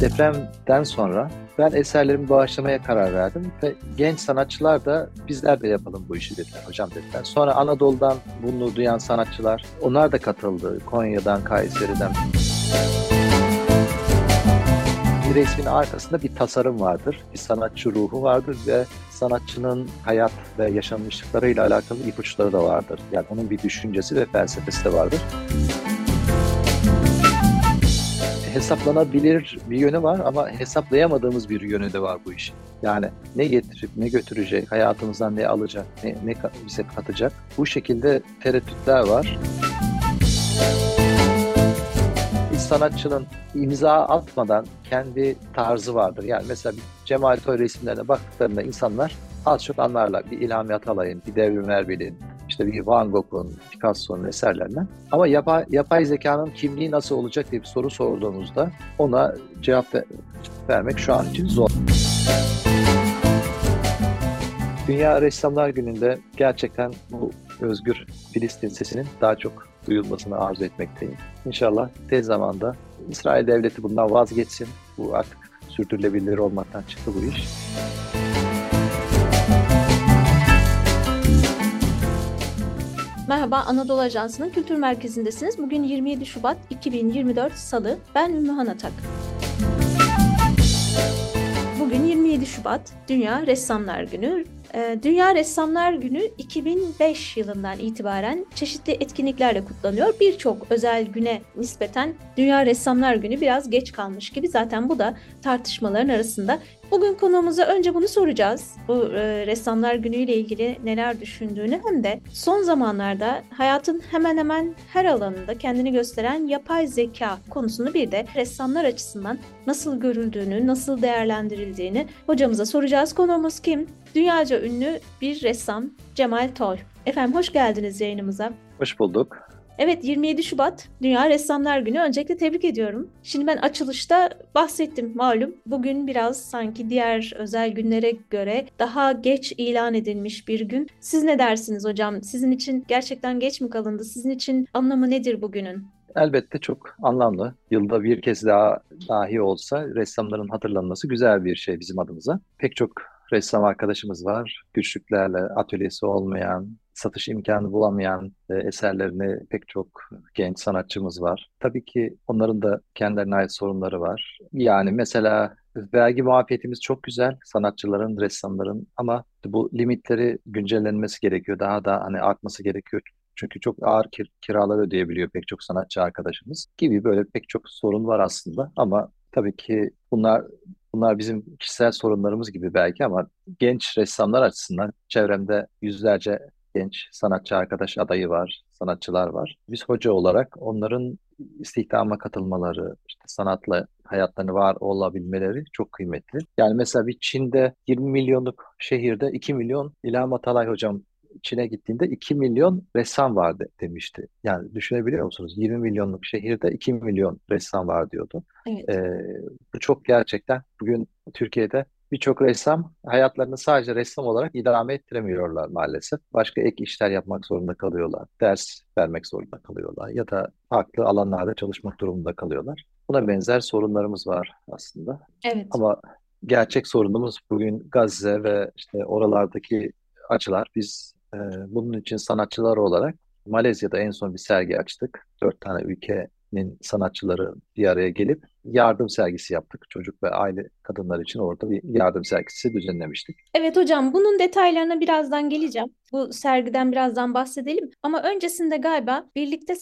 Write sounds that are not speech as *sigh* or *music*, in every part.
Depremden sonra ben eserlerimi bağışlamaya karar verdim ve genç sanatçılar da bizler de yapalım bu işi dediler hocam dediler. Sonra Anadolu'dan bunu duyan sanatçılar onlar da katıldı. Konya'dan, Kayseri'den. Bir resmin arkasında bir tasarım vardır, bir sanatçı ruhu vardır ve sanatçının hayat ve yaşanmışlıklarıyla alakalı ipuçları da vardır. Yani onun bir düşüncesi ve felsefesi de vardır hesaplanabilir bir yönü var ama hesaplayamadığımız bir yönü de var bu işin. Yani ne getirip ne götürecek, hayatımızdan ne alacak, ne, ne bize katacak. Bu şekilde tereddütler var. Bir sanatçının imza atmadan kendi tarzı vardır. Yani mesela Cemal Toy resimlerine baktıklarında insanlar az çok anlarlar. Bir İlhami Atalay'ın, bir Devrim Erbil'in, işte bir Van Gogh'un, Picasso'nun eserlerinden. Ama yapay, yapay zekanın kimliği nasıl olacak diye bir soru sorduğumuzda ona cevap ver, vermek şu an için zor. Dünya Ressamlar Günü'nde gerçekten bu özgür Filistin sesinin daha çok duyulmasını arzu etmekteyim. İnşallah tez zamanda İsrail devleti bundan vazgeçsin. Bu artık sürdürülebilir olmaktan çıktı bu iş. Merhaba Anadolu Ajansı'nın kültür merkezindesiniz. Bugün 27 Şubat 2024 Salı. Ben Ümmühan Atak. Bugün 27 Şubat Dünya Ressamlar Günü. Ee, Dünya Ressamlar Günü 2005 yılından itibaren çeşitli etkinliklerle kutlanıyor. Birçok özel güne nispeten Dünya Ressamlar Günü biraz geç kalmış gibi. Zaten bu da tartışmaların arasında. Bugün konuğumuza önce bunu soracağız. Bu e, Ressamlar Günü ile ilgili neler düşündüğünü hem de son zamanlarda hayatın hemen hemen her alanında kendini gösteren yapay zeka konusunu bir de ressamlar açısından nasıl görüldüğünü, nasıl değerlendirildiğini hocamıza soracağız. Konuğumuz kim? Dünyaca ünlü bir ressam Cemal Toy. Efendim hoş geldiniz yayınımıza. Hoş bulduk. Evet 27 Şubat Dünya Ressamlar Günü. Öncelikle tebrik ediyorum. Şimdi ben açılışta bahsettim malum. Bugün biraz sanki diğer özel günlere göre daha geç ilan edilmiş bir gün. Siz ne dersiniz hocam? Sizin için gerçekten geç mi kalındı? Sizin için anlamı nedir bugünün? Elbette çok anlamlı. Yılda bir kez daha dahi olsa ressamların hatırlanması güzel bir şey bizim adımıza. Pek çok ressam arkadaşımız var. Güçlüklerle atölyesi olmayan, satış imkanı bulamayan e, eserlerini pek çok genç sanatçımız var. Tabii ki onların da kendilerine ait sorunları var. Yani mesela vergi muafiyetimiz çok güzel sanatçıların, ressamların ama bu limitleri güncellenmesi gerekiyor. Daha da hani artması gerekiyor. Çünkü çok ağır kir kiralar ödeyebiliyor pek çok sanatçı arkadaşımız gibi böyle pek çok sorun var aslında ama tabii ki bunlar Bunlar bizim kişisel sorunlarımız gibi belki ama genç ressamlar açısından çevremde yüzlerce genç sanatçı arkadaş adayı var, sanatçılar var. Biz hoca olarak onların istihdama katılmaları, işte sanatla hayatlarını var olabilmeleri çok kıymetli. Yani mesela bir Çin'de 20 milyonluk şehirde 2 milyon İlham Atalay hocam Çin'e gittiğinde 2 milyon ressam vardı demişti. Yani düşünebiliyor musunuz? 20 milyonluk şehirde 2 milyon ressam var diyordu. Evet. Ee, bu çok gerçekten bugün Türkiye'de birçok ressam hayatlarını sadece ressam olarak idame ettiremiyorlar maalesef. Başka ek işler yapmak zorunda kalıyorlar. Ders vermek zorunda kalıyorlar ya da farklı alanlarda çalışmak durumunda kalıyorlar. Buna benzer sorunlarımız var aslında. Evet. Ama gerçek sorunumuz bugün Gazze ve işte oralardaki acılar. Biz e, bunun için sanatçılar olarak Malezya'da en son bir sergi açtık. Dört tane ülkenin sanatçıları bir araya gelip yardım sergisi yaptık. Çocuk ve aile kadınlar için orada bir yardım sergisi düzenlemiştik. Evet hocam bunun detaylarına birazdan geleceğim. Bu sergiden birazdan bahsedelim. Ama öncesinde galiba birlikte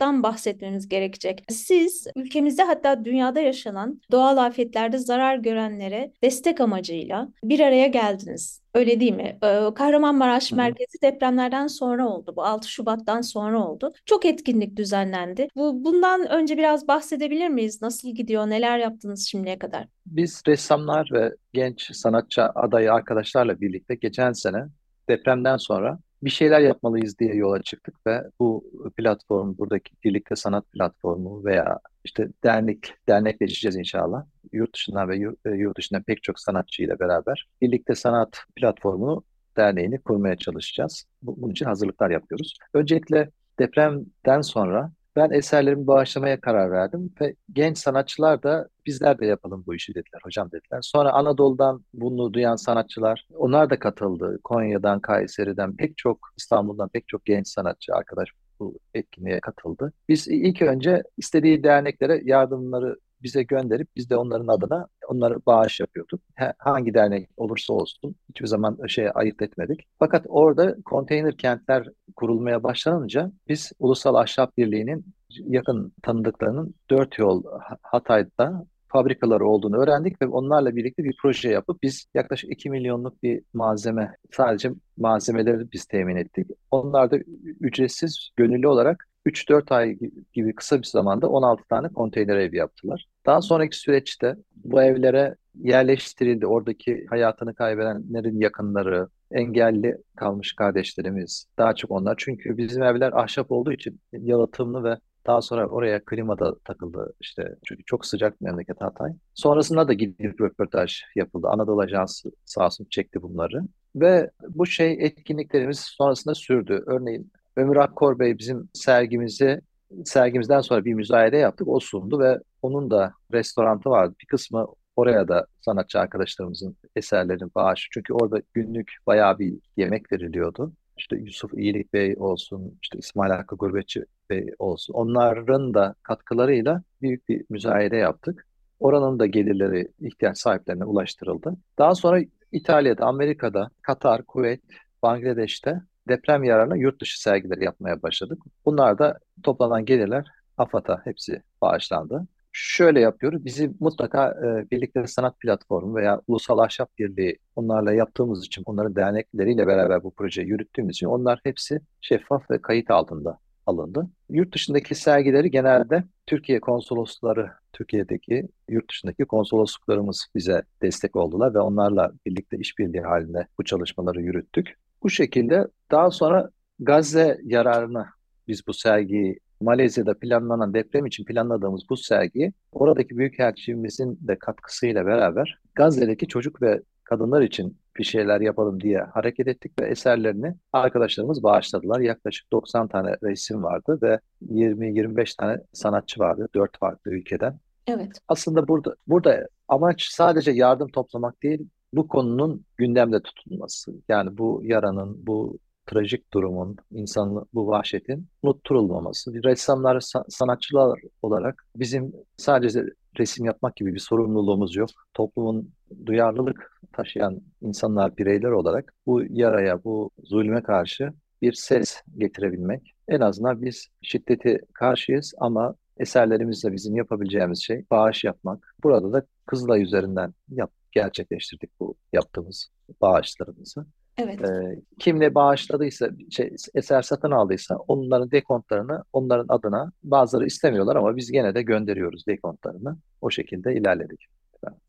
sanattan bahsetmemiz gerekecek. Siz ülkemizde hatta dünyada yaşanan doğal afetlerde zarar görenlere destek amacıyla bir araya geldiniz. Öyle değil mi? Ee, Kahramanmaraş Hı. merkezi depremlerden sonra oldu. Bu 6 Şubat'tan sonra oldu. Çok etkinlik düzenlendi. Bu bundan önce biraz bahsedebilir miyiz? Nasıl gidiyor? Neler yaptınız şimdiye kadar? Biz ressamlar ve genç sanatçı adayı arkadaşlarla birlikte geçen sene depremden sonra bir şeyler yapmalıyız diye yola çıktık ve bu platform, buradaki birlikte sanat platformu veya işte dernek, dernekleşeceğiz inşallah. Yurt dışından ve yurt, yurt dışından pek çok sanatçıyla beraber birlikte sanat platformu derneğini kurmaya çalışacağız. Bunun için hazırlıklar yapıyoruz. Öncelikle depremden sonra ben eserlerimi bağışlamaya karar verdim ve genç sanatçılar da bizler de yapalım bu işi dediler hocam dediler. Sonra Anadolu'dan bunu duyan sanatçılar onlar da katıldı. Konya'dan, Kayseri'den pek çok İstanbul'dan pek çok genç sanatçı arkadaş bu etkinliğe katıldı. Biz ilk önce istediği derneklere yardımları bize gönderip biz de onların adına onları bağış yapıyorduk. Hangi dernek olursa olsun hiçbir zaman şey ayırt etmedik. Fakat orada konteyner kentler kurulmaya başlanınca biz Ulusal Ahşap Birliği'nin yakın tanıdıklarının dört yol Hatay'da fabrikaları olduğunu öğrendik ve onlarla birlikte bir proje yapıp biz yaklaşık 2 milyonluk bir malzeme sadece malzemeleri biz temin ettik. Onlar da ücretsiz gönüllü olarak 3-4 ay gibi kısa bir zamanda 16 tane konteyner ev yaptılar. Daha sonraki süreçte bu evlere yerleştirildi. Oradaki hayatını kaybedenlerin yakınları, engelli kalmış kardeşlerimiz, daha çok onlar. Çünkü bizim evler ahşap olduğu için yalıtımlı ve daha sonra oraya klima da takıldı işte çünkü çok sıcak memleket Hatay. Sonrasında da gidip röportaj yapıldı. Anadolu Ajansı sağ olsun çekti bunları. Ve bu şey etkinliklerimiz sonrasında sürdü. Örneğin Ömür Akkor Bey bizim sergimizi sergimizden sonra bir müzayede yaptık. O sundu ve onun da restorantı vardı. Bir kısmı oraya da sanatçı arkadaşlarımızın eserlerini bağış. Çünkü orada günlük bayağı bir yemek veriliyordu. İşte Yusuf İyilik Bey olsun, işte İsmail Hakkı Gurbetçi Bey olsun. Onların da katkılarıyla büyük bir müzayede yaptık. Oranın da gelirleri ihtiyaç sahiplerine ulaştırıldı. Daha sonra İtalya'da, Amerika'da, Katar, Kuveyt, Bangladeş'te deprem yararına yurt dışı sergileri yapmaya başladık. Bunlar da toplanan gelirler AFAD'a hepsi bağışlandı. Şöyle yapıyoruz. Bizi mutlaka e, Birlikte Sanat Platformu veya Ulusal Ahşap Birliği onlarla yaptığımız için, onların dernekleriyle beraber bu projeyi yürüttüğümüz için onlar hepsi şeffaf ve kayıt altında alındı. Yurt dışındaki sergileri genelde Türkiye konsolosları, Türkiye'deki yurt dışındaki konsolosluklarımız bize destek oldular ve onlarla birlikte işbirliği halinde bu çalışmaları yürüttük. Bu şekilde daha sonra Gazze yararına biz bu sergiyi Malezya'da planlanan deprem için planladığımız bu sergiyi oradaki Büyükelçimizin de katkısıyla beraber Gazze'deki çocuk ve kadınlar için bir şeyler yapalım diye hareket ettik ve eserlerini arkadaşlarımız bağışladılar. Yaklaşık 90 tane resim vardı ve 20-25 tane sanatçı vardı 4 farklı ülkeden. Evet. Aslında burada burada amaç sadece yardım toplamak değil, bu konunun gündemde tutulması. Yani bu yaranın, bu trajik durumun, insanın bu vahşetin unutturulmaması. Ressamlar, sanatçılar olarak bizim sadece resim yapmak gibi bir sorumluluğumuz yok. Toplumun duyarlılık taşıyan insanlar, bireyler olarak bu yaraya, bu zulme karşı bir ses getirebilmek. En azından biz şiddeti karşıyız ama eserlerimizle bizim yapabileceğimiz şey bağış yapmak. Burada da Kızılay üzerinden yap, gerçekleştirdik bu yaptığımız bağışlarımızı. Evet. E, kim ne bağışladıysa, şey, eser satın aldıysa onların dekontlarını onların adına bazıları istemiyorlar ama biz gene de gönderiyoruz dekontlarını. O şekilde ilerledik.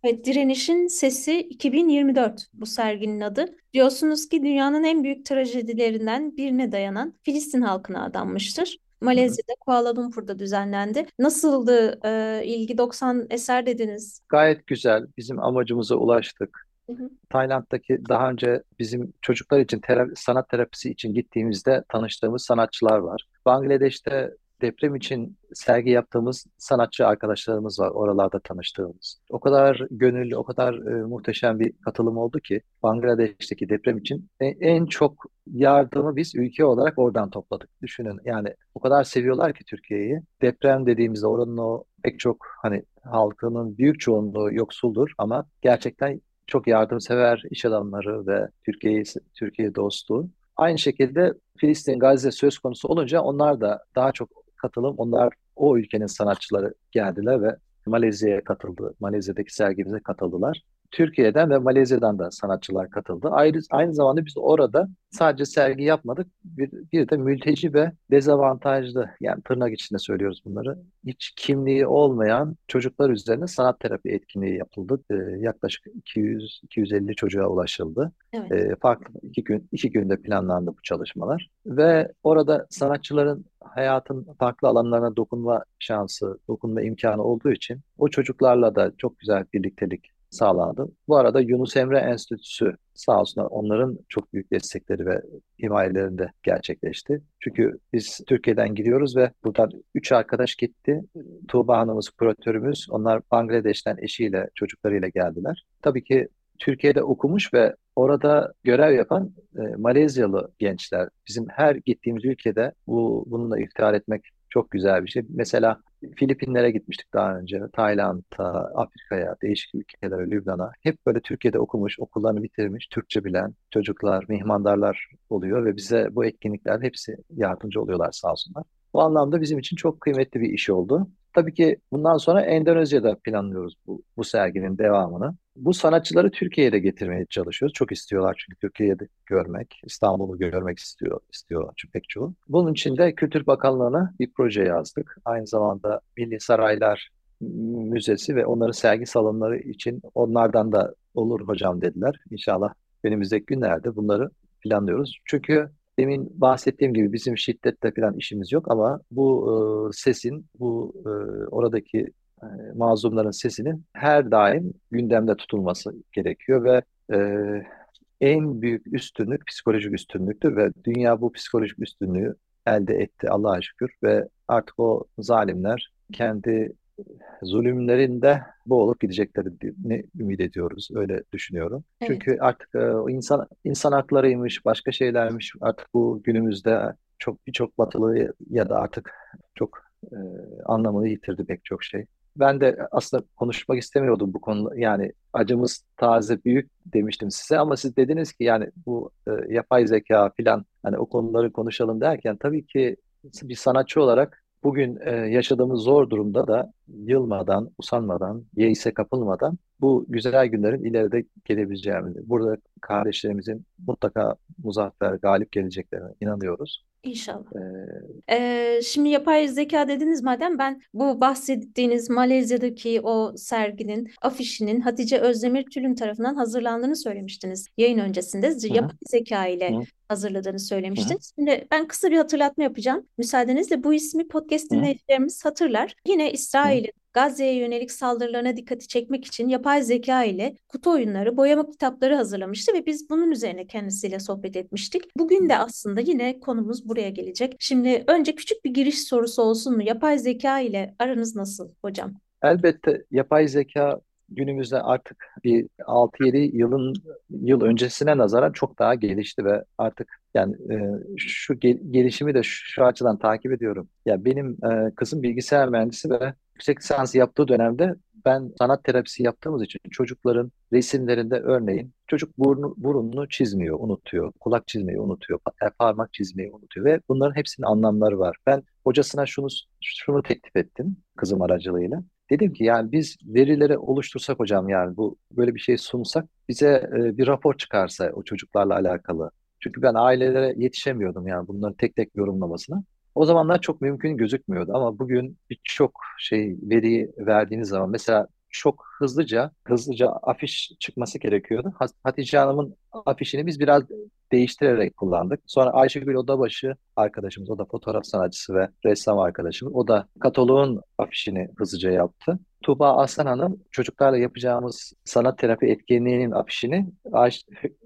Evet, Direnişin Sesi 2024 bu serginin adı. Diyorsunuz ki dünyanın en büyük trajedilerinden birine dayanan Filistin halkına adanmıştır. Malezya'da Kuala Lumpur'da düzenlendi. Nasıldı e, ilgi 90 eser dediniz? Gayet güzel. Bizim amacımıza ulaştık. Hı. Tayland'daki daha önce bizim çocuklar için terapi, sanat terapisi için gittiğimizde tanıştığımız sanatçılar var. Bangladeş'te deprem için sergi yaptığımız sanatçı arkadaşlarımız var oralarda tanıştığımız. O kadar gönüllü, o kadar e, muhteşem bir katılım oldu ki Bangladeş'teki deprem için en, en çok yardımı biz ülke olarak oradan topladık. Düşünün yani o kadar seviyorlar ki Türkiye'yi. Deprem dediğimizde oranın o pek çok hani halkının büyük çoğunluğu yoksuldur ama gerçekten çok yardımsever iş adamları ve Türkiye Türkiye dostu. Aynı şekilde Filistin, Gazze söz konusu olunca onlar da daha çok katılım, onlar o ülkenin sanatçıları geldiler ve Malezya'ya katıldı. Malezya'daki sergimize katıldılar. Türkiye'den ve Malezya'dan da sanatçılar katıldı. Ayrı, aynı zamanda biz orada sadece sergi yapmadık. Bir, bir de mülteci ve dezavantajlı yani tırnak içinde söylüyoruz bunları. Hiç kimliği olmayan çocuklar üzerine sanat terapi etkinliği yapıldı. Ee, yaklaşık 200-250 çocuğa ulaşıldı. Evet. Ee, farklı iki gün iki günde planlandı bu çalışmalar ve orada sanatçıların hayatın farklı alanlarına dokunma şansı, dokunma imkanı olduğu için o çocuklarla da çok güzel birliktelik sağlandı. Bu arada Yunus Emre Enstitüsü sağ olsun onların çok büyük destekleri ve himayelerinde gerçekleşti. Çünkü biz Türkiye'den gidiyoruz ve buradan üç arkadaş gitti. Tuğba Hanım'ız, kuratörümüz. Onlar Bangladeş'ten eşiyle, çocuklarıyla geldiler. Tabii ki Türkiye'de okumuş ve orada görev yapan e, Malezyalı gençler. Bizim her gittiğimiz ülkede bu bununla iftihar etmek çok güzel bir şey. Mesela Filipinlere gitmiştik daha önce. Tayland'a, Afrika'ya, değişik ülkelere, Lübnan'a. Hep böyle Türkiye'de okumuş, okullarını bitirmiş, Türkçe bilen çocuklar, mihmandarlar oluyor ve bize bu etkinlikler hepsi yardımcı oluyorlar sağ olsunlar. Bu anlamda bizim için çok kıymetli bir iş oldu. Tabii ki bundan sonra Endonezya'da planlıyoruz bu, bu serginin devamını. Bu sanatçıları Türkiye'ye de getirmeye çalışıyoruz. Çok istiyorlar çünkü Türkiye'de görmek, İstanbul'u görmek istiyor, istiyorlar çünkü pek çoğu. Bunun için de Kültür Bakanlığı'na bir proje yazdık. Aynı zamanda Milli Saraylar Müzesi ve onların sergi salonları için onlardan da olur hocam dediler. İnşallah önümüzdeki günlerde bunları planlıyoruz. Çünkü demin bahsettiğim gibi bizim şiddetle falan işimiz yok ama bu e, sesin, bu e, oradaki e, mazlumların sesinin her daim gündemde tutulması gerekiyor ve e, en büyük üstünlük psikolojik üstünlüktür ve dünya bu psikolojik üstünlüğü elde etti Allah'a şükür ve artık o zalimler kendi zulümlerinde boğulup gideceklerini ümit ediyoruz. Öyle düşünüyorum. Evet. Çünkü artık e, insan insan haklarıymış, başka şeylermiş. Artık bu günümüzde çok birçok batılı ya da artık çok e, anlamını yitirdi pek çok şey. Ben de aslında konuşmak istemiyordum bu konuda. Yani acımız taze büyük demiştim size ama siz dediniz ki yani bu e, yapay zeka filan hani o konuları konuşalım derken tabii ki bir sanatçı olarak bugün e, yaşadığımız zor durumda da yılmadan, usanmadan, yeise kapılmadan bu güzel günlerin ileride gelebileceğini, burada kardeşlerimizin mutlaka muzaffer, galip geleceklerine inanıyoruz. İnşallah. Ee, ee, şimdi yapay zeka dediniz madem ben bu bahsettiğiniz Malezya'daki o serginin afişinin Hatice Özdemir Tülün tarafından hazırlandığını söylemiştiniz yayın öncesinde. Hı-hı. Yapay zeka ile hazırladığını söylemiştiniz. Hı-hı. Şimdi ben kısa bir hatırlatma yapacağım. Müsaadenizle bu ismi podcast dinleyicilerimiz hatırlar. Yine İsrail'in Gazze'ye yönelik saldırılarına dikkati çekmek için yapay zeka ile kutu oyunları, boyama kitapları hazırlamıştı ve biz bunun üzerine kendisiyle sohbet etmiştik. Bugün de aslında yine konumuz buraya gelecek. Şimdi önce küçük bir giriş sorusu olsun mu? Yapay zeka ile aranız nasıl hocam? Elbette yapay zeka günümüzde artık bir 6-7 yılın yıl öncesine nazaran çok daha gelişti ve artık yani e, şu gel, gelişimi de şu, şu açıdan takip ediyorum. Ya benim e, kızım bilgisayar mühendisi ve yüksek lisans yaptığı dönemde ben sanat terapisi yaptığımız için çocukların resimlerinde örneğin çocuk burnu, burununu çizmiyor, unutuyor. Kulak çizmeyi unutuyor, e, parmak çizmeyi unutuyor ve bunların hepsinin anlamları var. Ben hocasına şunu şunu teklif ettim kızım aracılığıyla. Dedim ki yani biz verileri oluştursak hocam yani bu böyle bir şey sunsak bize e, bir rapor çıkarsa o çocuklarla alakalı. Çünkü ben ailelere yetişemiyordum yani bunların tek tek yorumlamasına. O zamanlar çok mümkün gözükmüyordu ama bugün birçok şey veriyi verdiğiniz zaman mesela çok hızlıca hızlıca afiş çıkması gerekiyordu. Hatice Hanım'ın afişini biz biraz değiştirerek kullandık. Sonra Ayşegül Odabaşı arkadaşımız, o da fotoğraf sanatçısı ve ressam arkadaşımız. O da kataloğun afişini hızlıca yaptı. Tuğba Aslan Hanım çocuklarla yapacağımız sanat terapi etkinliğinin afişini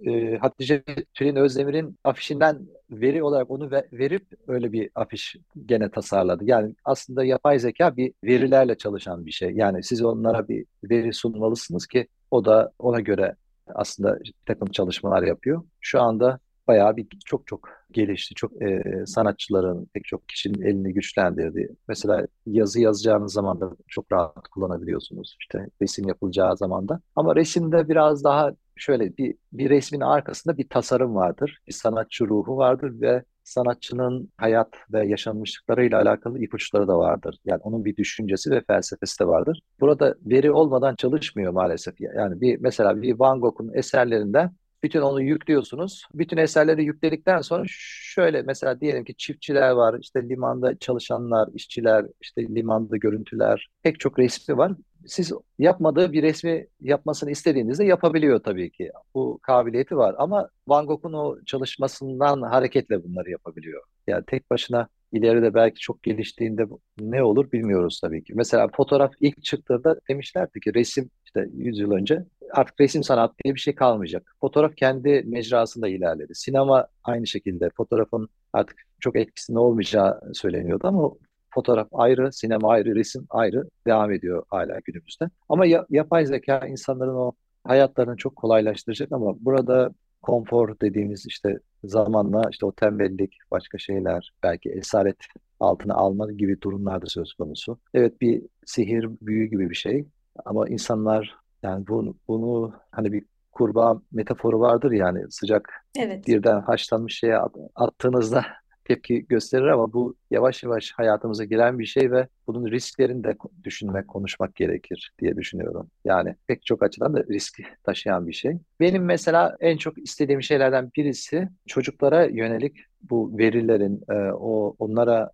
e, Hatice Tülin Özdemir'in afişinden veri olarak onu ve, verip öyle bir afiş gene tasarladı. Yani aslında yapay zeka bir verilerle çalışan bir şey. Yani siz onlara bir veri sunmalısınız ki o da ona göre aslında takım çalışmalar yapıyor. Şu anda bayağı bir çok çok gelişti. Çok e, sanatçıların pek çok kişinin elini güçlendirdi. Mesela yazı yazacağınız zaman da çok rahat kullanabiliyorsunuz. İşte resim yapılacağı zaman da. Ama resimde biraz daha şöyle bir, bir resmin arkasında bir tasarım vardır. Bir sanatçı ruhu vardır ve sanatçının hayat ve yaşanmışlıklarıyla alakalı ipuçları da vardır. Yani onun bir düşüncesi ve felsefesi de vardır. Burada veri olmadan çalışmıyor maalesef. Yani bir mesela bir Van Gogh'un eserlerinden bütün onu yüklüyorsunuz. Bütün eserleri yükledikten sonra şöyle mesela diyelim ki çiftçiler var, işte limanda çalışanlar, işçiler, işte limanda görüntüler, pek çok resmi var. Siz yapmadığı bir resmi yapmasını istediğinizde yapabiliyor tabii ki. Bu kabiliyeti var ama Van Gogh'un o çalışmasından hareketle bunları yapabiliyor. Yani tek başına ileride belki çok geliştiğinde ne olur bilmiyoruz tabii ki. Mesela fotoğraf ilk çıktığında demişlerdi ki resim işte 100 yıl önce artık resim sanatı diye bir şey kalmayacak. Fotoğraf kendi mecrasında ilerledi. Sinema aynı şekilde fotoğrafın artık çok etkisinde olmayacağı söyleniyordu ama fotoğraf ayrı, sinema ayrı, resim ayrı devam ediyor hala günümüzde. Ama ya, yapay zeka insanların o hayatlarını çok kolaylaştıracak ama burada konfor dediğimiz işte zamanla işte o tembellik, başka şeyler, belki esaret altına alma gibi durumlar da söz konusu. Evet bir sihir, büyü gibi bir şey ama insanlar yani bunu, bunu hani bir kurbağa metaforu vardır yani sıcak evet. birden haşlanmış şeye attığınızda *laughs* tepki gösterir ama bu yavaş yavaş hayatımıza giren bir şey ve bunun risklerini de düşünmek, konuşmak gerekir diye düşünüyorum. Yani pek çok açıdan da risk taşıyan bir şey. Benim mesela en çok istediğim şeylerden birisi çocuklara yönelik bu verilerin e, o onlara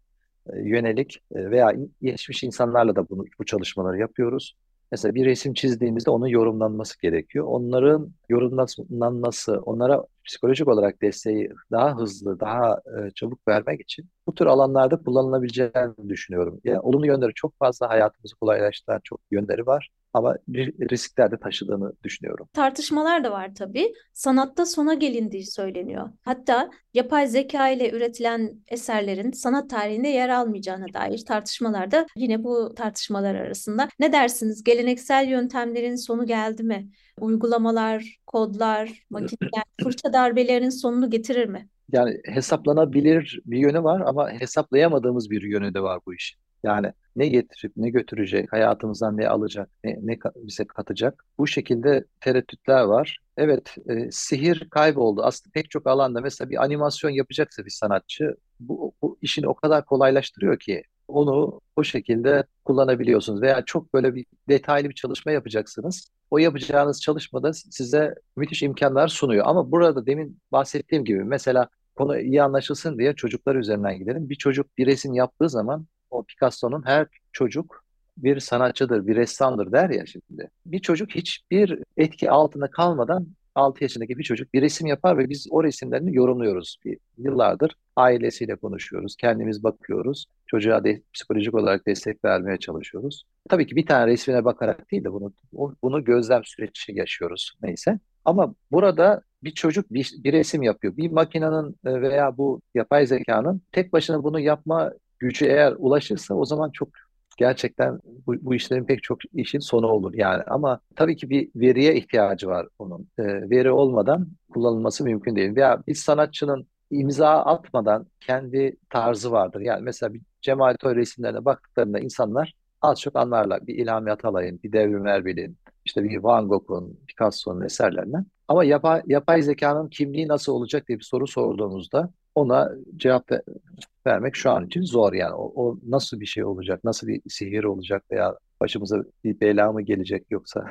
e, yönelik e, veya geçmiş insanlarla da bunu bu çalışmaları yapıyoruz. Mesela bir resim çizdiğimizde onun yorumlanması gerekiyor. Onların yorumlanması, onlara psikolojik olarak desteği daha hızlı, daha e, çabuk vermek için bu tür alanlarda kullanılabileceğini düşünüyorum. Yani olumlu yönleri çok fazla, hayatımızı kolaylaştıran çok yönleri var ama riskler de taşıdığını düşünüyorum. Tartışmalar da var tabii. Sanatta sona gelindiği söyleniyor. Hatta yapay zeka ile üretilen eserlerin sanat tarihinde yer almayacağına dair tartışmalar da yine bu tartışmalar arasında. Ne dersiniz? Geleneksel yöntemlerin sonu geldi mi? Uygulamalar, kodlar, makineler, *laughs* fırça darbelerinin sonunu getirir mi? Yani hesaplanabilir bir yönü var ama hesaplayamadığımız bir yönü de var bu işin. Yani ne getirip ne götürecek, hayatımızdan ne alacak, ne, ne bize katacak. Bu şekilde tereddütler var. Evet, e, sihir kayboldu. Aslında pek çok alanda mesela bir animasyon yapacaksa bir sanatçı bu, bu işini o kadar kolaylaştırıyor ki onu o şekilde kullanabiliyorsunuz. Veya çok böyle bir detaylı bir çalışma yapacaksınız. O yapacağınız çalışmada size müthiş imkanlar sunuyor. Ama burada demin bahsettiğim gibi mesela konu iyi anlaşılsın diye çocuklar üzerinden gidelim. Bir çocuk bir resim yaptığı zaman o Picasso'nun her çocuk bir sanatçıdır, bir ressamdır der ya şimdi. Bir çocuk hiçbir etki altında kalmadan 6 yaşındaki bir çocuk bir resim yapar ve biz o resimlerini yorumluyoruz. Bir, yıllardır ailesiyle konuşuyoruz, kendimiz bakıyoruz. Çocuğa de, psikolojik olarak destek vermeye çalışıyoruz. Tabii ki bir tane resmine bakarak değil de bunu bunu gözlem süreci yaşıyoruz neyse. Ama burada bir çocuk bir, bir resim yapıyor. Bir makinenin e, veya bu yapay zekanın tek başına bunu yapma gücü eğer ulaşırsa o zaman çok gerçekten bu, bu işlerin pek çok işin sonu olur yani. Ama tabii ki bir veriye ihtiyacı var onun. E, veri olmadan kullanılması mümkün değil. Veya bir sanatçının imza atmadan kendi tarzı vardır. Yani mesela bir Cemal Toy resimlerine baktıklarında insanlar az çok anlarlar. Bir İlhami Atalay'ın, bir Devrim Erbil'in, işte bir Van Gogh'un, Picasso'nun eserlerinden. Ama yapay, yapay zekanın kimliği nasıl olacak diye bir soru sorduğumuzda ona cevap vermek şu an için zor yani. O, o nasıl bir şey olacak, nasıl bir sihir olacak veya başımıza bir bela mı gelecek yoksa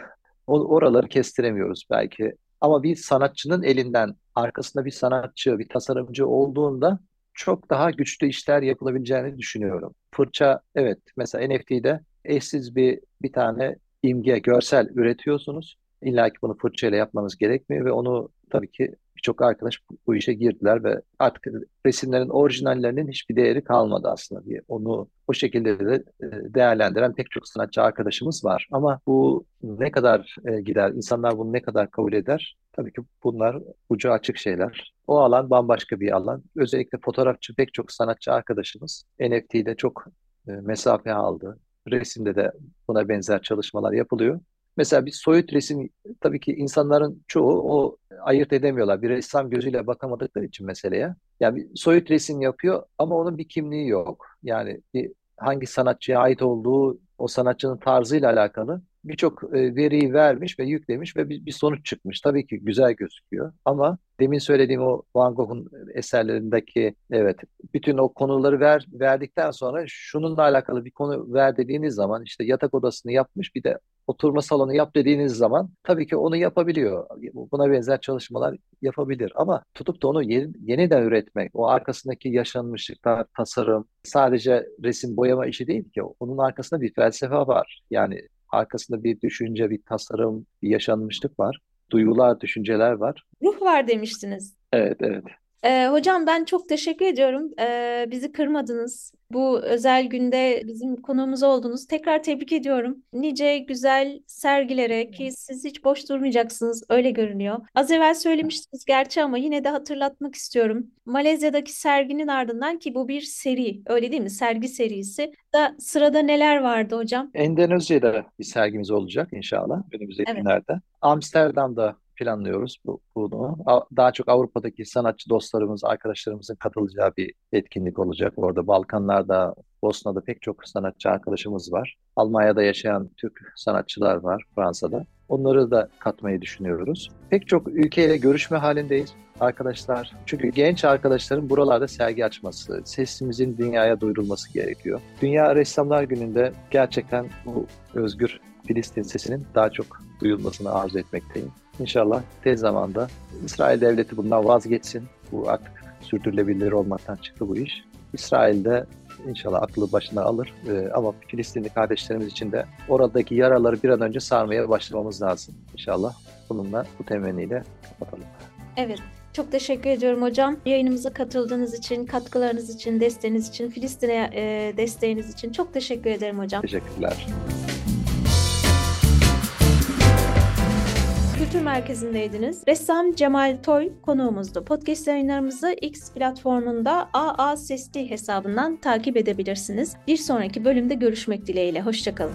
o, oraları kestiremiyoruz belki. Ama bir sanatçının elinden arkasında bir sanatçı, bir tasarımcı olduğunda çok daha güçlü işler yapılabileceğini düşünüyorum. Fırça evet mesela NFT'de eşsiz bir bir tane imge, görsel üretiyorsunuz. İlla ki bunu fırçayla yapmanız gerekmiyor ve onu tabii ki birçok arkadaş bu işe girdiler ve artık resimlerin orijinallerinin hiçbir değeri kalmadı aslında diye. Onu o şekilde de e, değerlendiren pek çok sanatçı arkadaşımız var. Ama bu ne kadar e, gider, insanlar bunu ne kadar kabul eder? Tabii ki bunlar ucu açık şeyler. O alan bambaşka bir alan. Özellikle fotoğrafçı pek çok sanatçı arkadaşımız NFT'de çok e, mesafe aldı. Resimde de buna benzer çalışmalar yapılıyor. Mesela bir soyut resim tabii ki insanların çoğu o ayırt edemiyorlar. Bir ressam gözüyle bakamadıkları için meseleye. Yani bir soyut resim yapıyor ama onun bir kimliği yok. Yani bir, hangi sanatçıya ait olduğu o sanatçının tarzıyla alakalı birçok e, veriyi vermiş ve yüklemiş ve bir, sonuç çıkmış. Tabii ki güzel gözüküyor ama demin söylediğim o Van Gogh'un eserlerindeki evet bütün o konuları ver, verdikten sonra şununla alakalı bir konu ver dediğiniz zaman işte yatak odasını yapmış bir de oturma salonu yap dediğiniz zaman tabii ki onu yapabiliyor. Buna benzer çalışmalar yapabilir ama tutup da onu yeni, yeniden üretmek, o arkasındaki yaşanmışlıklar, tasarım, sadece resim boyama işi değil ki. Onun arkasında bir felsefe var. Yani arkasında bir düşünce, bir tasarım, bir yaşanmışlık var. Duygular, düşünceler var. Ruh var demiştiniz. Evet, evet. Ee, hocam ben çok teşekkür ediyorum. Ee, bizi kırmadınız. Bu özel günde bizim konuğumuz oldunuz. Tekrar tebrik ediyorum. Nice güzel sergilere ki siz hiç boş durmayacaksınız öyle görünüyor. Az evvel söylemiştiniz gerçi ama yine de hatırlatmak istiyorum. Malezya'daki serginin ardından ki bu bir seri öyle değil mi? Sergi serisi. Da sırada neler vardı hocam? Endonezya'da bir sergimiz olacak inşallah önümüzdeki evet. günlerde. Amsterdam'da planlıyoruz bu, bunu. Daha çok Avrupa'daki sanatçı dostlarımız, arkadaşlarımızın katılacağı bir etkinlik olacak. Orada Balkanlarda, Bosna'da pek çok sanatçı arkadaşımız var. Almanya'da yaşayan Türk sanatçılar var, Fransa'da. Onları da katmayı düşünüyoruz. Pek çok ülkeyle görüşme halindeyiz arkadaşlar. Çünkü genç arkadaşların buralarda sergi açması, sesimizin dünyaya duyurulması gerekiyor. Dünya Ressamlar Günü'nde gerçekten bu özgür Filistin sesinin daha çok duyulmasını arzu etmekteyim. İnşallah tez zamanda İsrail devleti bundan vazgeçsin. Bu artık sürdürülebilir olmaktan çıktı bu iş. İsrail'de inşallah aklı başına alır. Ee, ama Filistinli kardeşlerimiz için de oradaki yaraları bir an önce sarmaya başlamamız lazım. İnşallah bununla bu temenniyle kapatalım. Evet. Çok teşekkür ediyorum hocam. Yayınımıza katıldığınız için, katkılarınız için, desteğiniz için, Filistin'e e, desteğiniz için çok teşekkür ederim hocam. Teşekkürler. Kültür Merkezi'ndeydiniz. Ressam Cemal Toy konuğumuzdu. Podcast yayınlarımızı X platformunda AA Sesli hesabından takip edebilirsiniz. Bir sonraki bölümde görüşmek dileğiyle. Hoşçakalın.